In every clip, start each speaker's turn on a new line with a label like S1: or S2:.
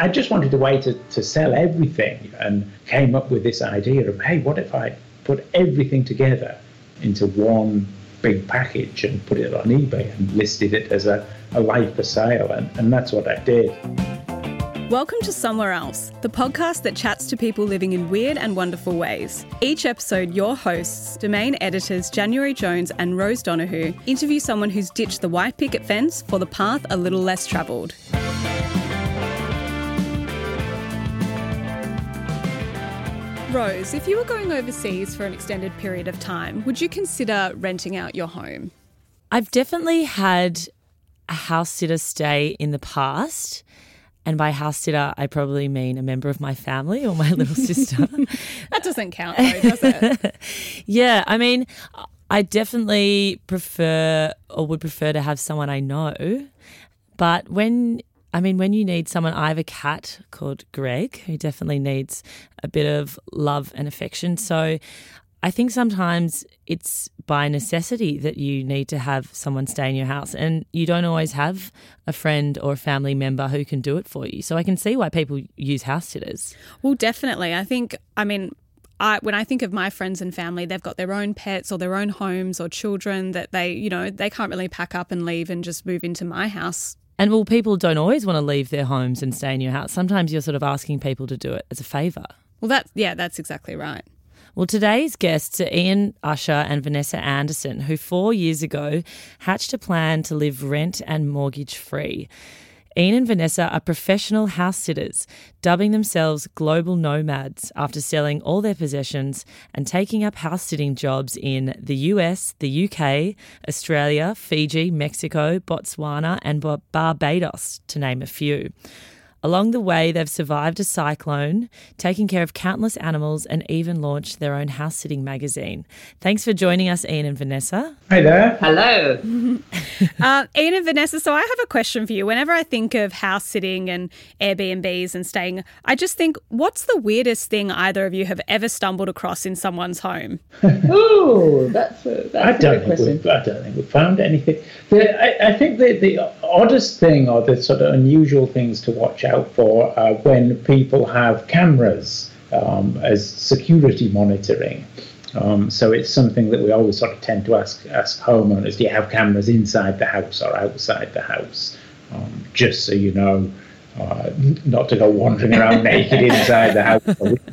S1: I just wanted a way to, to sell everything and came up with this idea of, hey, what if I put everything together into one big package and put it on eBay and listed it as a, a live for sale? And, and that's what I did.
S2: Welcome to Somewhere Else, the podcast that chats to people living in weird and wonderful ways. Each episode, your hosts, domain editors January Jones and Rose Donahue, interview someone who's ditched the white picket fence for the path a little less travelled. Rose, if you were going overseas for an extended period of time, would you consider renting out your home?
S3: I've definitely had a house sitter stay in the past. And by house sitter, I probably mean a member of my family or my little sister.
S2: that doesn't count, though, does it?
S3: yeah, I mean, I definitely prefer or would prefer to have someone I know. But when, I mean, when you need someone, I have a cat called Greg who definitely needs a bit of love and affection. So I think sometimes it's by necessity that you need to have someone stay in your house, and you don't always have a friend or a family member who can do it for you. So I can see why people use house sitters.
S2: Well, definitely. I think, I mean, I, when I think of my friends and family, they've got their own pets or their own homes or children that they, you know, they can't really pack up and leave and just move into my house.
S3: And well, people don't always want to leave their homes and stay in your house. Sometimes you're sort of asking people to do it as a favour.
S2: Well, that yeah, that's exactly right.
S3: Well, today's guests are Ian Usher and Vanessa Anderson, who four years ago hatched a plan to live rent and mortgage free. Ian and Vanessa are professional house sitters, dubbing themselves global nomads after selling all their possessions and taking up house sitting jobs in the US, the UK, Australia, Fiji, Mexico, Botswana, and Barbados, to name a few. Along the way, they've survived a cyclone, taken care of countless animals, and even launched their own house sitting magazine. Thanks for joining us, Ian and Vanessa.
S1: Hey there.
S4: Hello.
S2: uh, Ian and Vanessa, so I have a question for you. Whenever I think of house sitting and Airbnbs and staying, I just think, what's the weirdest thing either of you have ever stumbled across in someone's home?
S4: oh, that's a, that's
S1: I don't think
S4: question.
S1: I don't think we've found anything. The, I, I think the, the oddest thing or the sort of unusual things to watch out for uh, when people have cameras um, as security monitoring. Um, so it's something that we always sort of tend to ask ask homeowners: Do you have cameras inside the house or outside the house? Um, just so you know. Uh, not to go wandering around naked inside the house.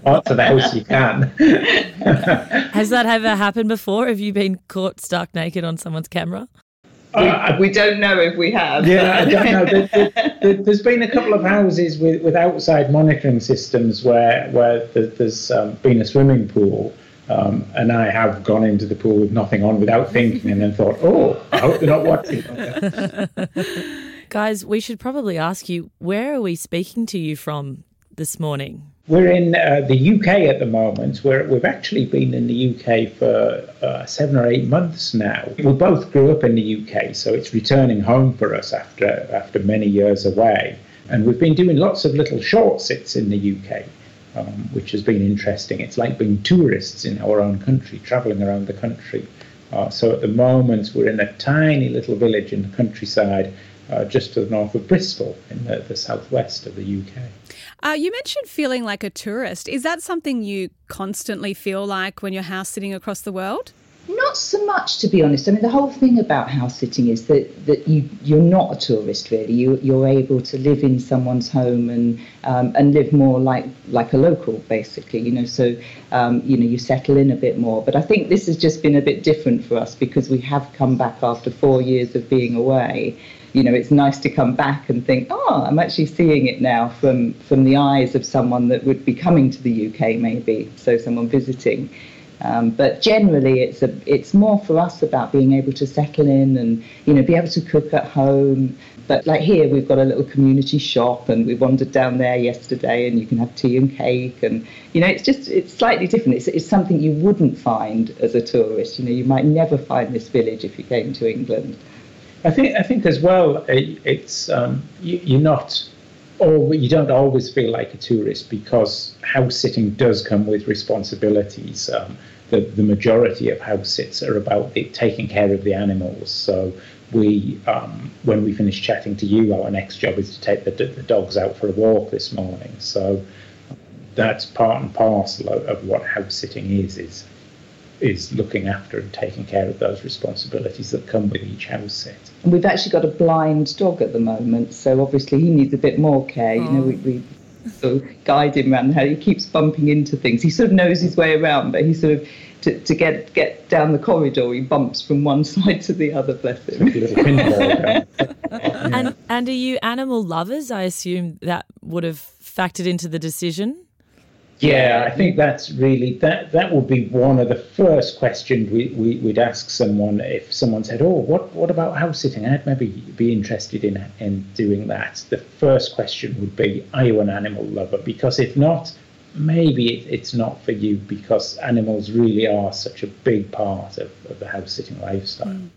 S1: Parts of the house you can.
S3: Has that ever happened before? Have you been caught stark naked on someone's camera?
S4: Uh, we, we, don't know if we have.
S1: Yeah, I don't know. There, there, there's been a couple of houses with, with outside monitoring systems where where there's um, been a swimming pool, um, and I have gone into the pool with nothing on without thinking, and then thought, "Oh, I hope they're not watching."
S3: Guys, we should probably ask you where are we speaking to you from this morning?
S1: We're in uh, the UK at the moment. Where we've actually been in the UK for uh, seven or eight months now. We both grew up in the UK, so it's returning home for us after after many years away. And we've been doing lots of little short sits in the UK, um, which has been interesting. It's like being tourists in our own country, travelling around the country. Uh, so at the moment, we're in a tiny little village in the countryside, uh, just to the north of Bristol, in the, the southwest of the UK.
S2: Uh, you mentioned feeling like a tourist. Is that something you constantly feel like when you're house sitting across the world?
S4: Not so much, to be honest. I mean, the whole thing about house sitting is that, that you you're not a tourist really. You you're able to live in someone's home and um, and live more like like a local, basically. You know, so um, you know you settle in a bit more. But I think this has just been a bit different for us because we have come back after four years of being away, you know, it's nice to come back and think, oh, I'm actually seeing it now from, from the eyes of someone that would be coming to the UK, maybe, so someone visiting. Um, but generally, it's a, it's more for us about being able to settle in and you know be able to cook at home. But like here, we've got a little community shop, and we wandered down there yesterday, and you can have tea and cake, and you know it's just it's slightly different. It's, it's something you wouldn't find as a tourist. You know, you might never find this village if you came to England.
S1: I think I think as well it, it's um, you, are not or you don't always feel like a tourist because house sitting does come with responsibilities. Um, the, the majority of house sits are about the, taking care of the animals. So we, um, when we finish chatting to you, our next job is to take the, the dogs out for a walk this morning. So that's part and parcel of, of what house sitting is, is is looking after and taking care of those responsibilities that come with each house sit.
S4: And we've actually got a blind dog at the moment, so obviously he needs a bit more care. You know, we, we sort of guide him around how he keeps bumping into things. He sort of knows his way around, but he sort of to, to get get down the corridor, he bumps from one side to the other. Bless him.
S3: and and are you animal lovers? I assume that would have factored into the decision.
S1: Yeah, I think that's really that that would be one of the first questions we, we, would ask someone if someone said, Oh, what what about house sitting? I'd maybe be interested in in doing that. The first question would be, Are you an animal lover? Because if not, maybe it, it's not for you because animals really are such a big part of, of the house sitting lifestyle. Mm.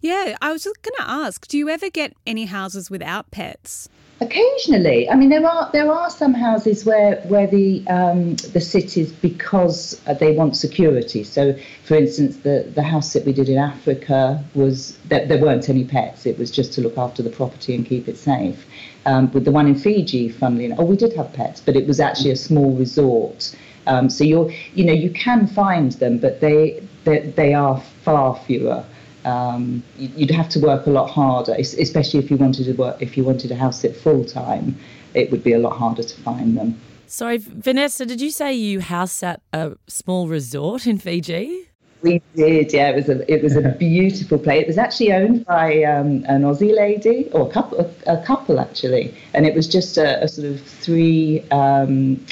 S2: Yeah, I was just going to ask, do you ever get any houses without pets?
S4: Occasionally, I mean, there are there are some houses where where the um, the sit is because they want security. So, for instance, the the house that we did in Africa was that there weren't any pets. It was just to look after the property and keep it safe. Um, with the one in Fiji, funnily enough, oh, we did have pets, but it was actually a small resort. Um, so you're you know you can find them, but they they, they are far fewer um, you'd have to work a lot harder, especially if you wanted to work if you wanted a house sit full time. It would be a lot harder to find them.
S3: Sorry, Vanessa, did you say you house sat a small resort in Fiji?
S4: We did, yeah. It was a it was a beautiful place. It was actually owned by um, an Aussie lady, or a couple, a, a couple actually, and it was just a, a sort of three. Um,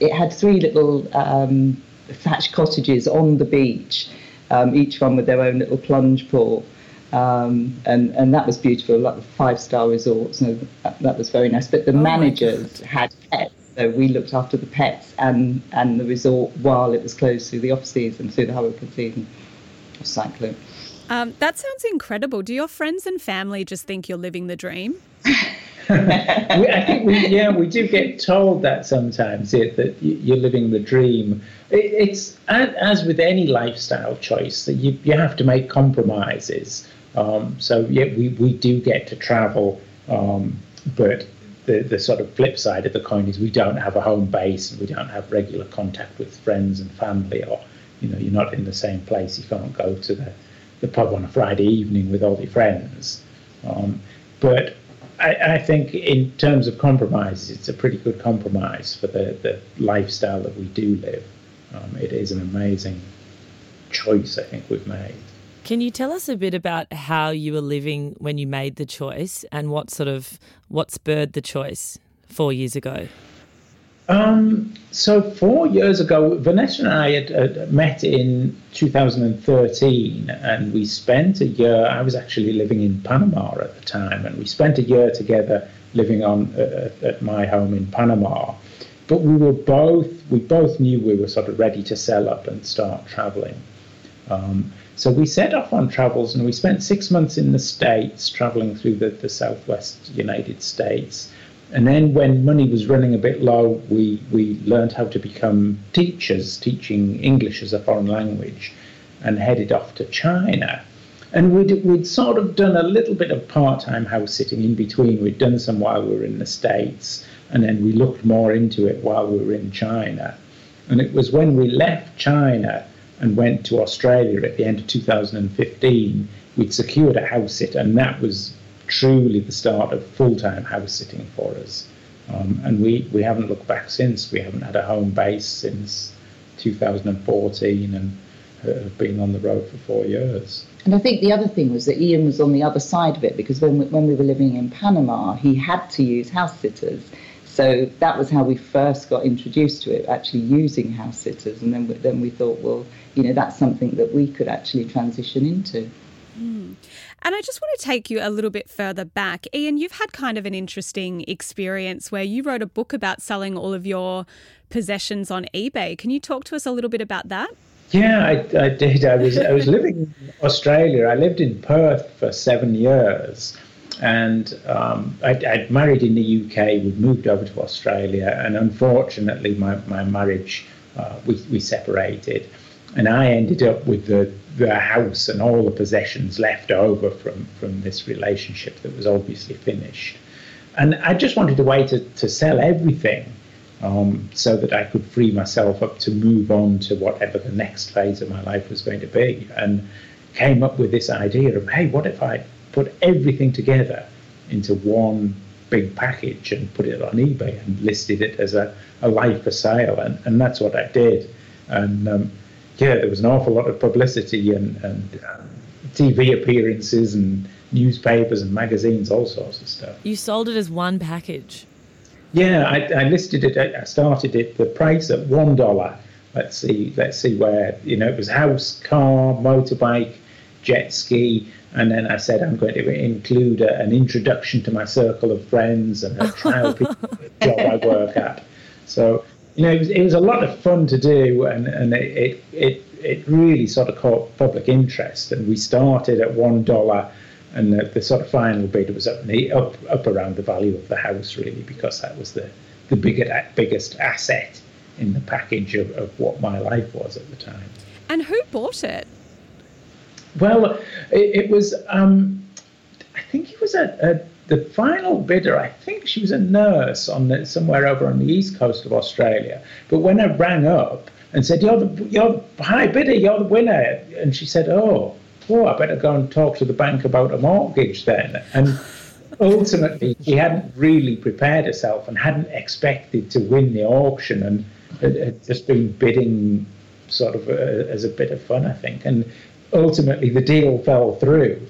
S4: it had three little um, thatched cottages on the beach, um, each one with their own little plunge pool. Um, and, and that was beautiful, like five star resorts. And that, that, was very nice. But the oh managers had pets, so we looked after the pets and, and the resort while it was closed through the off season, through the hurricane season of cyclone.
S2: Um, that sounds incredible. Do your friends and family just think you're living the dream?
S1: I think we, yeah, we do get told that sometimes yeah, that you're living the dream. it's as with any lifestyle choice that you, you have to make compromises. Um, so yeah, we, we do get to travel, um, but the, the sort of flip side of the coin is we don't have a home base and we don't have regular contact with friends and family, or you know, you're not in the same place. You can't go to the, the pub on a Friday evening with all your friends. Um, but I, I, think in terms of compromises, it's a pretty good compromise for the, the lifestyle that we do live. Um, it is an amazing choice I think we've made.
S3: Can you tell us a bit about how you were living when you made the choice and what sort of what spurred the choice four years ago?
S1: Um, so four years ago, Vanessa and I had, had, met in 2013, and we spent a year. I was actually living in Panama at the time, and we spent a year together living on uh, at my home in Panama. But we were both we both knew we were sort of ready to sell up and start traveling. Um, so we set off on travels, and we spent six months in the States, traveling through the, the Southwest United States and then when money was running a bit low, we, we learned how to become teachers, teaching English as a foreign language, and headed off to China. And we'd, we'd sort of done a little bit of part time house sitting in between. We'd done some while we were in the States, and then we looked more into it while we were in China. And it was when we left China and went to Australia at the end of 2015, we'd secured a house sit, and that was truly the start of full time house sitting for us. Um, and we, we haven't looked back since. We haven't had a home base since 2014 and have been on the road for four years.
S4: And I think the other thing was that Ian was on the other side of it because when we, when we were living in Panama, he had to use house sitters. So that was how we first got introduced to it, actually using house sitters. And then, then we thought, well, you know, that's something that we could actually transition into.
S2: Mm. And I just want to take you a little bit further back. Ian, you've had kind of an interesting experience where you wrote a book about selling all of your possessions on eBay. Can you talk to us a little bit about that?
S1: Yeah, I, I did. I was I was living in Australia. I lived in Perth for seven years, and um, I'd, I'd, married in the UK. We'd moved over to Australia, and unfortunately, my my marriage uh, we we separated and I ended up with the the house and all the possessions left over from, from this relationship that was obviously finished. And I just wanted a way to, to sell everything um, so that I could free myself up to move on to whatever the next phase of my life was going to be. And came up with this idea of, hey, what if I put everything together into one big package and put it on eBay and listed it as a, a life for sale? And, and that's what I did. And um, yeah, there was an awful lot of publicity and, and uh, TV appearances and newspapers and magazines, all sorts of stuff.
S3: You sold it as one package.
S1: Yeah, I, I listed it. I started it the price at one dollar. Let's see. Let's see where you know it was house, car, motorbike, jet ski, and then I said I'm going to include a, an introduction to my circle of friends and a trial job I work at. So you know it was, it was a lot of fun to do, and and it, it it really sort of caught public interest. And we started at one dollar and the, the, sort of final bid was up, up up around the value of the house really because that was the the biggest biggest asset in the package of, of what my life was at the time.
S2: And who bought it?
S1: Well, it, it was um, I think it was a, a, the final bidder. I think she was a nurse on the, somewhere over on the east coast of Australia. But when I rang up and said, "You're the you're high bidder, you're the winner," and she said, "Oh." oh, I better go and talk to the bank about a mortgage then. And ultimately, she hadn't really prepared herself and hadn't expected to win the auction and had, just been bidding sort of uh, as a bit of fun, I think. And ultimately, the deal fell through.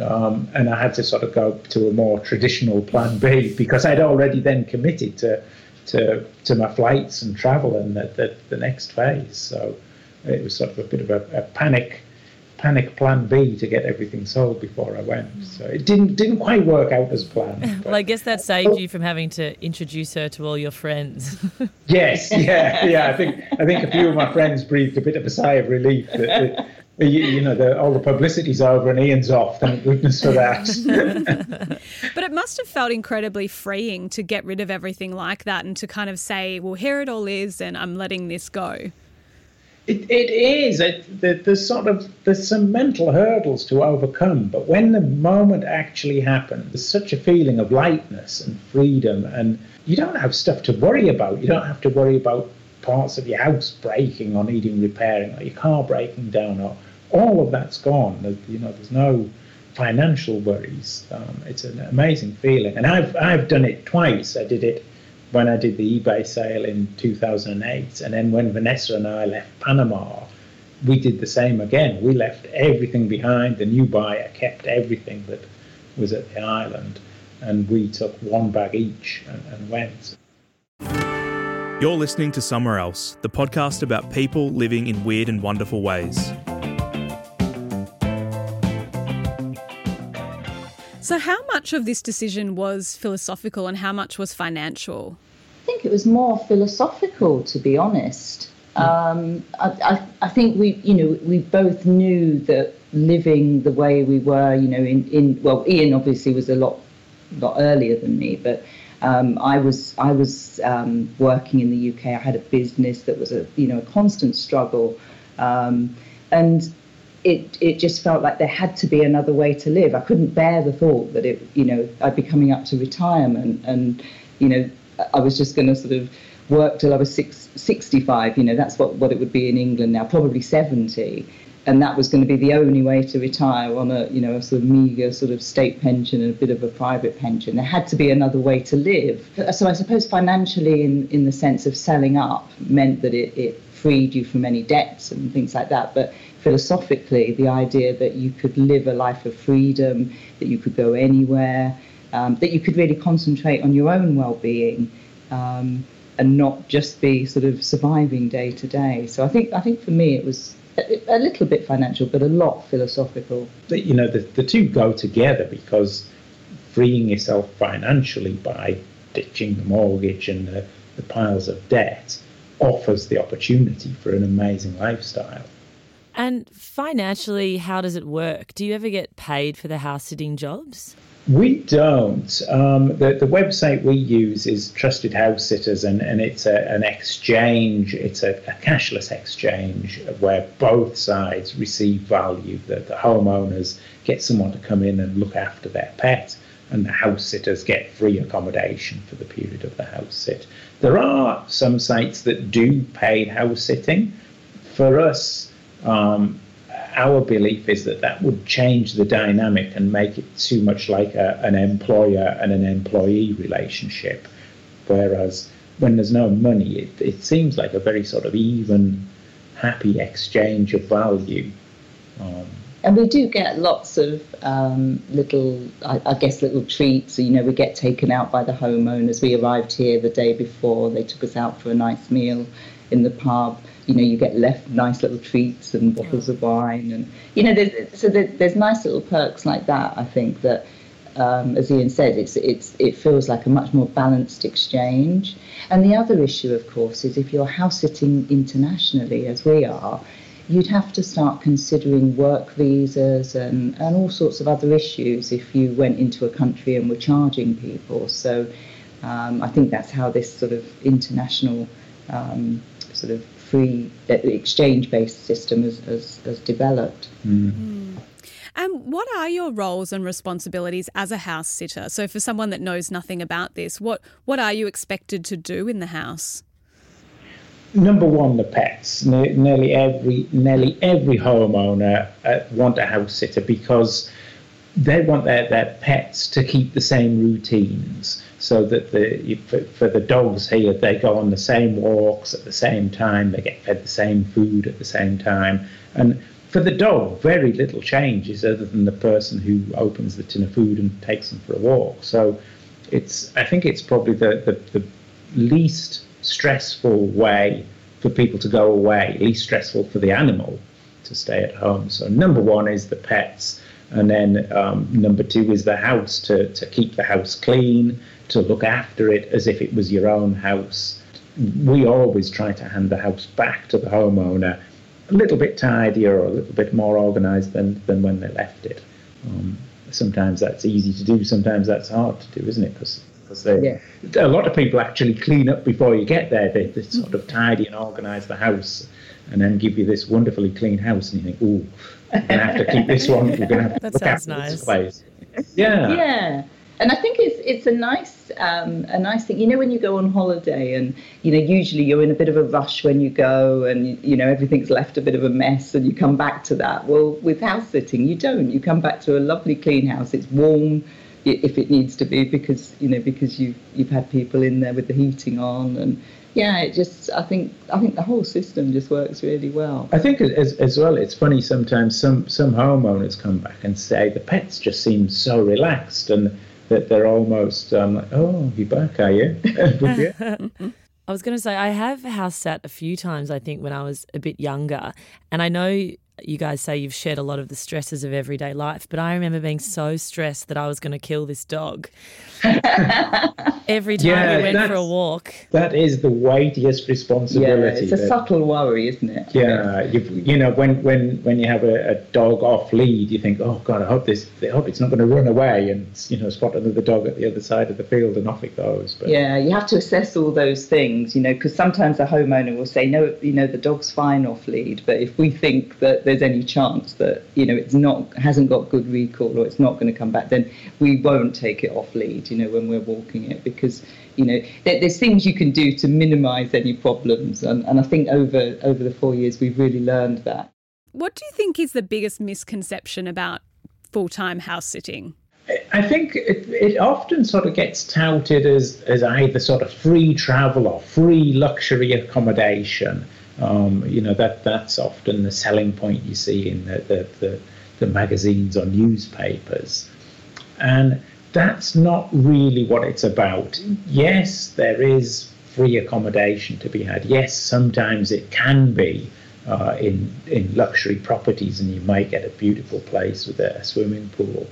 S1: Um, and I had to sort of go to a more traditional plan B because I'd already then committed to to, to my flights and travel and the, the, the next phase. So it was sort of a bit of a, a panic panic plan B to get everything sold before I went. So it didn't didn't quite work out as planned.
S3: well, I guess that saved you from having to introduce her to all your friends.
S1: yes, yeah, yeah. I think I think a few of my friends breathed a bit of a sigh of relief that. that you, you, know, the, all the publicity's over and Ian's off. Thank goodness for that.
S2: but it must have felt incredibly freeing to get rid of everything like that and to kind of say, well, here it all is, and I'm letting this go.
S1: It, it is. It, the, there's sort of there's some mental hurdles to overcome, but when the moment actually happens, there's such a feeling of lightness and freedom, and you don't have stuff to worry about. You don't have to worry about parts of your house breaking or needing repairing, or your car breaking down, or all of that's gone. You know, there's no financial worries. Um, it's an amazing feeling, and I've I've done it twice. I did it when I did the eBay sale in 2008, and then when Vanessa and I left Panama, we did the same again. We left everything behind. The new buyer kept everything that was at the island, and we took one bag each and, and went.
S5: You're listening to Somewhere Else, the podcast about people living in weird and wonderful ways.
S2: So, how much of this decision was philosophical and how much was financial?
S4: I think it was more philosophical, to be honest. Um, I, I, I, think we, you know, we both knew that living the way we were, you know, in, in well, Ian obviously was a lot, lot earlier than me, but um, I was I was um, working in the UK. I had a business that was a you know a constant struggle, um, and it it just felt like there had to be another way to live. I couldn't bear the thought that it, you know, I'd be coming up to retirement and, you know, I was just going to sort of work till I was six, 65. You know, that's what, what it would be in England now, probably 70. And that was going to be the only way to retire on a, you know, a sort of meagre sort of state pension and a bit of a private pension. There had to be another way to live. So I suppose financially, in, in the sense of selling up, meant that it, it freed you from any debts and things like that. But philosophically the idea that you could live a life of freedom, that you could go anywhere, um, that you could really concentrate on your own well-being. Um, and not just be sort of surviving day to day. So I think I think for me it was a, a little bit financial, but a lot philosophical.
S1: You know, the, the two go together because freeing yourself financially by ditching the mortgage and the, the piles of debt offers the opportunity for an amazing lifestyle.
S3: And financially, how does it work? Do you ever get paid for the house sitting jobs?
S1: We don't. Um, the, the website we use is Trusted House Sitters, and, and it's a, an exchange, it's a, a cashless exchange where both sides receive value. The, the homeowners get someone to come in and look after their pet, and the house sitters get free accommodation for the period of the house sit. There are some sites that do paid house sitting. For us, um, our belief is that that would change the dynamic and make it too much like a, an employer and an employee relationship. Whereas when there's no money, it, it seems like a very sort of even, happy exchange of value. Um,
S4: and we do get lots of um, little, I, I, guess, little treats. You know, we get taken out by the homeowners. We arrived here the day before. They took us out for a nice meal in the pub you know, you get left nice little treats and bottles of wine, and you know, there's, so there's nice little perks like that. I think that, um, as Ian said, it's it's it feels like a much more balanced exchange. And the other issue, of course, is if you're house sitting internationally, as we are, you'd have to start considering work visas and, and all sorts of other issues if you went into a country and were charging people. So um, I think that's how this sort of international um, sort of free uh, exchange-based system has, has, has developed.
S2: Mm. Mm. And what are your roles and responsibilities as a house sitter? So, for someone that knows nothing about this, what what are you expected to do in the house?
S1: Number one, the pets. nearly every nearly every homeowner uh, want a house sitter because they want their, their pets to keep the same routines so that the for, for, the dogs here they go on the same walks at the same time they get fed the same food at the same time and for the dog very little changes other than the person who opens the tin of food and takes them for a walk so it's i think it's probably the, the, the least stressful way for people to go away least stressful for the animal to stay at home so number one is the pets and then um, number two is the house to, to keep the house clean to look after it as if it was your own house. We always try to hand the house back to the homeowner a little bit tidier or a little bit more organized than, than when they left it. Um, sometimes that's easy to do, sometimes that's hard to do, isn't it? Because yeah. a lot of people actually clean up before you get there. They, they sort of tidy and organize the house and then give you this wonderfully clean house, and you think, oh, we're going to have to keep this one. We're going to have to
S3: that
S1: look
S3: after
S1: nice.
S3: this
S1: place. Yeah.
S4: Yeah and I think it's it's a nice um, a nice thing. You know, when you go on holiday, and you know, usually you're in a bit of a rush when you go, and you know everything's left a bit of a mess, and you come back to that. Well, with house sitting, you don't. You come back to a lovely clean house. It's warm if it needs to be because you know because you've you've had people in there with the heating on and yeah, it just I think I think the whole system just works really well.
S1: I think as, as well, it's funny sometimes some some homeowners come back and say the pets just seem so relaxed and that they're almost um, like, oh, you back, are you?
S3: I was going to say, I have house sat a few times, I think, when I was a bit younger. And I know you guys say you've shed a lot of the stresses of everyday life, but I remember being so stressed that I was going to kill this dog. Every time yeah, we went for a walk.
S1: That is the weightiest responsibility.
S4: Yeah, it's a
S1: that,
S4: subtle worry, isn't it?
S1: Yeah, you, you know, when, when, when you have a, a, dog off lead, you think, oh God, I hope this, I hope it's not going to run away and you know spot another dog at the other side of the field, and off it goes.
S4: But yeah, you have to assess all those things, you know, because sometimes a homeowner will say, no, you know, the dog's fine off lead, but if we think that there's any chance that you know it's not hasn't got good recall or it's not going to come back, then we won't take it off lead. You know, when we're walking it because you know there, there's things you can do to minimise any problems, and, and I think over over the four years we've really learned that.
S2: What do you think is the biggest misconception about full time house sitting?
S1: I think it, it, often sort of gets touted as, as either sort of free travel or free luxury accommodation. Um, you know that that's often the selling point you see in the, the, the, the magazines or newspapers, and that's not really what it's about. Yes, there is free accommodation to be had. Yes, sometimes it can be uh, in in luxury properties, and you might get a beautiful place with a swimming pool,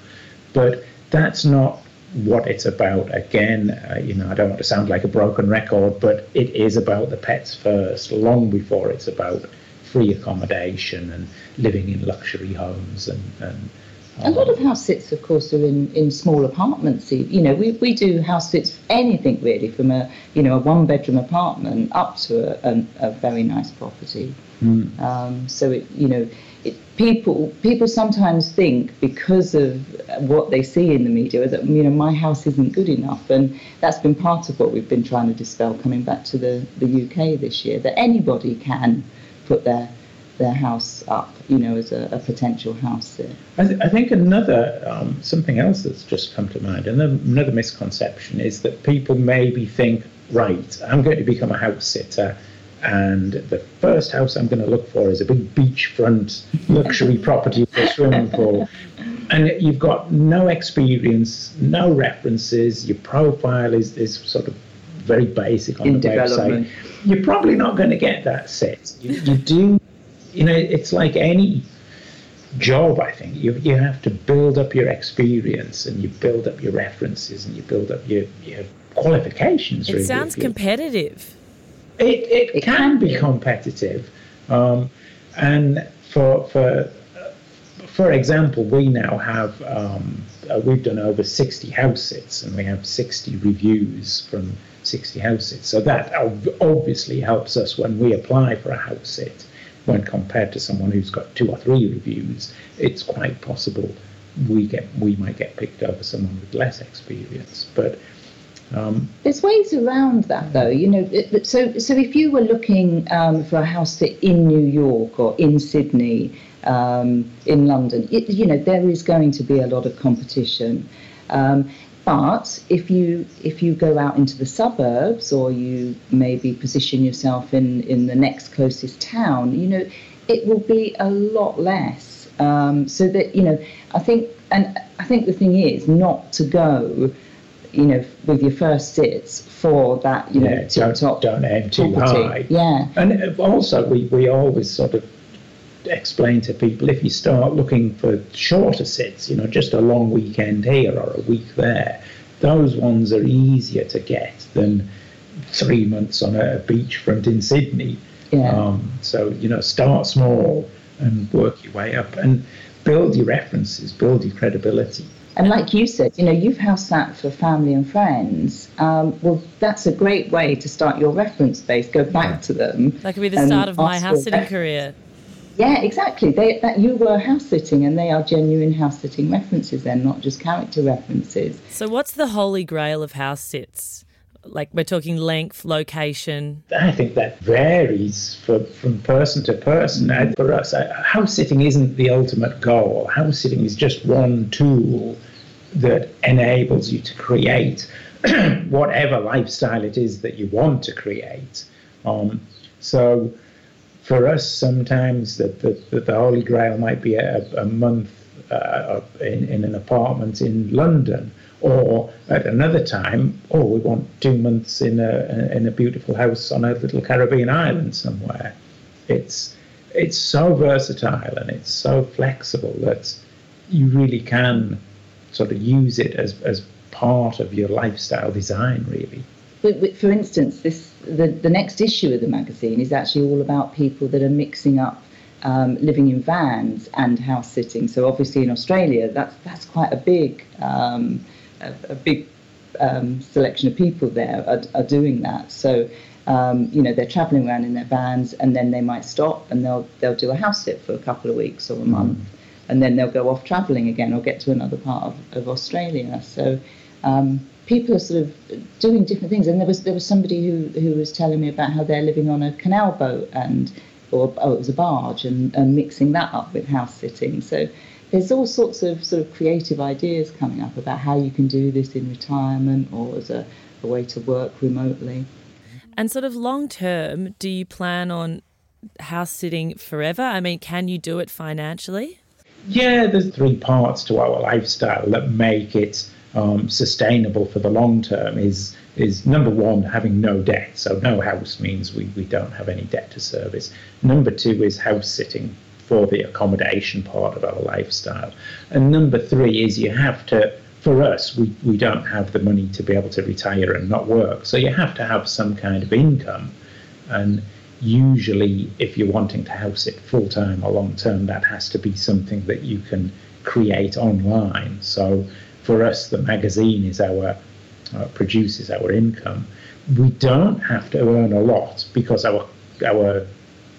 S1: but that's not what it's about. Again, uh, you know, I don't want to sound like a broken record, but it is about the pets first, long before it's about free accommodation and living in luxury homes and, and
S4: A lot of house sits, of course, are in, in small apartments. You know, we, we do house sits anything really, from a you know a one bedroom apartment up to a, a, a very nice property. Mm. Um, so it you know it, people people sometimes think because of what they see in the media that you know my house isn't good enough, and that's been part of what we've been trying to dispel coming back to the the UK this year that anybody can put their their house up, you know, as a, a potential house there.
S1: I, th- I think another um, something else that's just come to mind, and another misconception is that people maybe think, right, I'm going to become a house sitter and the first house I'm going to look for is a big beachfront luxury property with a swimming pool. And you've got no experience, no references, your profile is, is sort of very basic on
S4: In
S1: the website. You're probably not going to get that set. You, you do, you know, it's like any job, I think. You, you have to build up your experience and you build up your references and you build up your, your qualifications.
S3: It
S1: really,
S3: sounds competitive.
S1: It, it, it can be competitive. Um, and for, for, for example, we now have, um, uh, we've done over 60 house sits and we have 60 reviews from 60 house sits. So that obviously helps us when we apply for a house sit. When compared to someone who's got two or three reviews, it's quite possible we get we might get picked over someone with less experience. But
S4: um, There's ways around that, though. You know, so so if you were looking um, for a house sit in New York or in Sydney, um, in London, it, you know, there is going to be a lot of competition. Um, but if you if you go out into the suburbs or you maybe position yourself in in the next closest town, you know, it will be a lot less. Um, so that you know, I think, and I think the thing is not to go you know, with your first sits for that, you know, yeah,
S1: tip
S4: top.
S1: Don't aim too
S4: property.
S1: high.
S4: Yeah.
S1: And also, we, we always sort of explain to people if you start looking for shorter sits, you know, just a long weekend here or a week there, those ones are easier to get than three months on a beachfront in Sydney.
S4: Yeah. Um,
S1: so, you know, start small and work your way up and build your references, build your credibility.
S4: And like you said, you know, you've house sat for family and friends. Um, well, that's a great way to start your reference base. Go back to them.
S3: That could be the start of my house sitting career.
S4: Yeah, exactly. They, that you were house sitting, and they are genuine house sitting references. They're not just character references.
S3: So, what's the holy grail of house sits? Like we're talking length, location.
S1: I think that varies for, from person to person. For us, house sitting isn't the ultimate goal. House sitting is just one tool that enables you to create whatever lifestyle it is that you want to create. Um, so for us, sometimes the, the, the Holy Grail might be a, a month uh, in, in an apartment in London, or at another time, oh, we want two months in a in a beautiful house on a little Caribbean island somewhere. It's it's so versatile and it's so flexible that you really can sort of use it as, as part of your lifestyle design, really.
S4: For instance, this the, the next issue of the magazine is actually all about people that are mixing up um, living in vans and house sitting. So obviously in Australia, that's that's quite a big um, a, a, big um, selection of people there are, are doing that. So um, you know they're travelling around in their vans, and then they might stop and they'll they'll do a house sit for a couple of weeks or a month. Mm and then they'll go off travelling again or get to another part of, of Australia. So um, people are sort of doing different things. And there was there was somebody who, who was telling me about how they're living on a canal boat and or oh it was a barge and, and mixing that up with house sitting. So there's all sorts of sort of creative ideas coming up about how you can do this in retirement or as a, a way to work remotely.
S3: And sort of long term, do you plan on house sitting forever? I mean, can you do it financially?
S1: Yeah, there's three parts to our lifestyle that make it um, sustainable for the long term. Is is number one having no debt. So no house means we, we don't have any debt to service. Number two is house sitting for the accommodation part of our lifestyle. And number three is you have to for us, we, we don't have the money to be able to retire and not work. So you have to have some kind of income. And usually if you're wanting to house it full time or long term, that has to be something that you can create online. So for us, the magazine is our uh, produces our income. We don't have to earn a lot because our our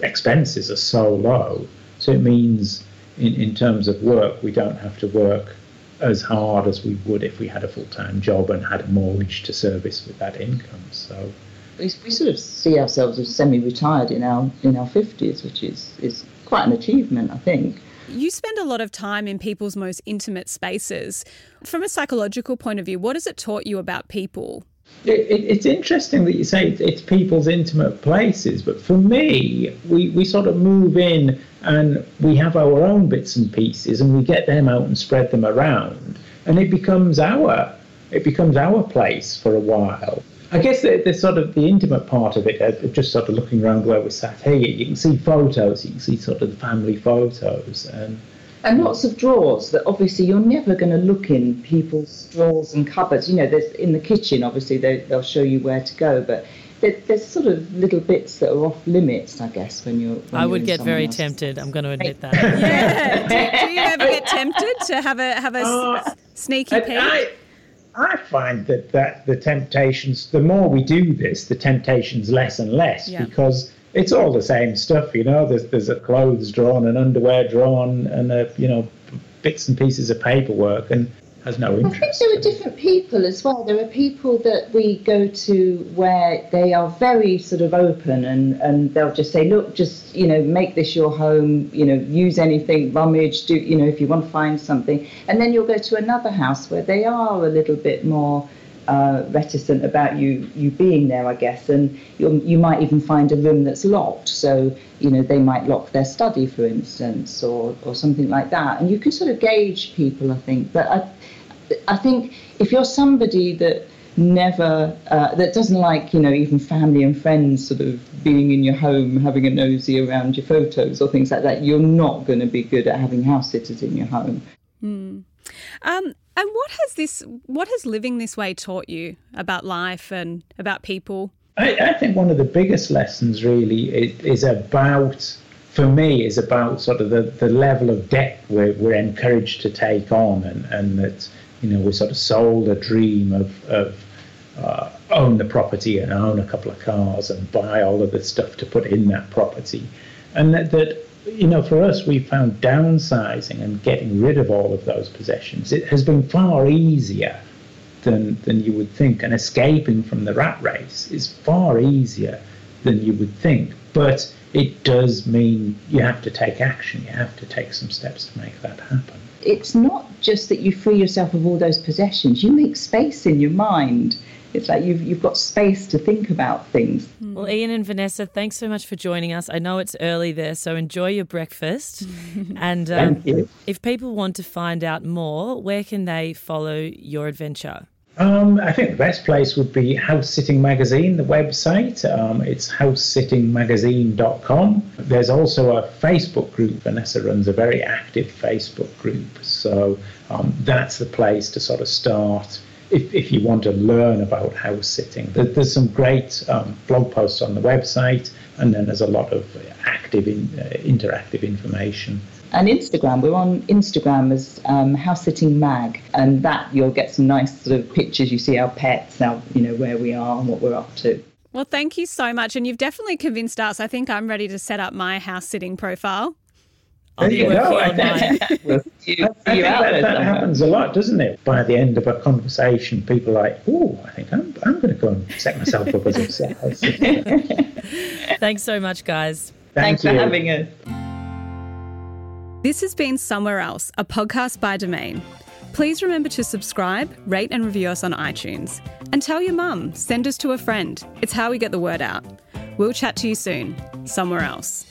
S1: expenses are so low. So it means in, in terms of work, we don't have to work as hard as we would if we had a full time job and had a mortgage to service with that income. So
S4: we, we sort of see ourselves as semi retired in our in our fifties, which is, is quite an achievement, I think.
S2: You spend a lot of time in people's most intimate spaces. From a psychological point of view, what has it taught you about people?
S1: It, it, it's interesting that you say it's people's intimate places, but for me, we, we sort of move in and we have our own bits and pieces and we get them out and spread them around, and it becomes our it becomes our place for a while. I guess the, the sort of the intimate part of it, uh, just sort of looking around where we're sat here, you can see photos, you can see sort of the family photos, and
S4: and lots of drawers that obviously you're never going to look in people's drawers and cupboards. You know, there's in the kitchen, obviously they, they'll show you where to go, but there, there's sort of little bits that are off limits, I guess, when you're. When
S3: I
S4: you're
S3: would get very
S4: else's.
S3: tempted. I'm going to admit that.
S2: Yeah. do, do you ever get tempted to have a have a s-
S1: Uh,
S2: sneaky peek?
S1: I, I find that, that the temptations, the more we do this, the temptations less and less
S2: Yeah.
S1: because it's all the same stuff, you know. There's there's a clothes drawn, and underwear drawn, and a you know bits and pieces of paperwork, and has no
S4: I think
S1: interest.
S4: there are different people as well. There are people that we go to where they are very sort of open and, and they'll just say, look, just, you know, make this your home, you know, use anything, rummage, do, you know, if you want to find something. And then you'll go to another house where they are a little bit more uh, reticent about you you being there, I guess. And you might even find a room that's locked. So, you know, they might lock their study, for instance, or, or something like that. And you can sort of gauge people, I think. But I, I think if you're somebody that never uh, that doesn't like you know even family and friends sort of being in your home having a nosy around your photos or things like that you're not going to be good at having house sitters in your home
S2: Um, and what has this, what has living this way taught you about life and about people?
S1: I, I think one of the biggest lessons really is, about, for me, is about sort of the, the level of debt we're, we're encouraged to take on, and, and that you know we're sort of sold a dream of, of uh, own the property and own a couple of cars and buy all of the stuff to put in that property, and that, that you know for us we found downsizing and getting rid of all of those possessions it has been far easier than than you would think, and escaping from the rat race is far easier than you would think. But it does mean you have to take action. You have to take some steps to make that happen.
S4: it's not just that you free yourself of all those possessions you make space in your mind it's like you've, you've got space to think about things
S3: Well, Ian and Vanessa, thanks so much for joining us. I know it's early there, so enjoy your breakfast. and um,
S1: Thank you.
S3: if people want to find out more, where can they follow your adventure?
S1: Um, I think the best place would be House Sitting Magazine, the website. Um, it's housesittingmagazine.com. There's also a Facebook group. Vanessa runs a very active Facebook group. So um, that's the place to sort of start if, if you want to learn about house sitting. There, there's some great um, blog posts on the website, and then there's a lot of active, in, uh, interactive information.
S4: and Instagram. We're on Instagram as um, House Sitting Mag, and that you'll get some nice sort of pictures. You see our pets, our you know where we are and what we're up to.
S2: Well, thank you so much. And you've definitely convinced us. I think I'm ready to set up my house sitting profile.
S3: I'll
S1: There you go. I think-
S3: mine.
S4: You,
S1: I
S4: see
S1: think
S4: you
S1: that, that happens a lot, doesn't it? By the end of a conversation, people are like, oh, I think I'm, I'm going to go and set myself up as a sales.
S3: Thanks so much, guys.
S1: Thank
S4: Thanks
S1: you.
S4: for having us.
S2: This has been Somewhere Else, a podcast by Domain. Please remember to subscribe, rate, and review us on iTunes. And tell your mum, send us to a friend. It's how we get the word out. We'll chat to you soon, somewhere else.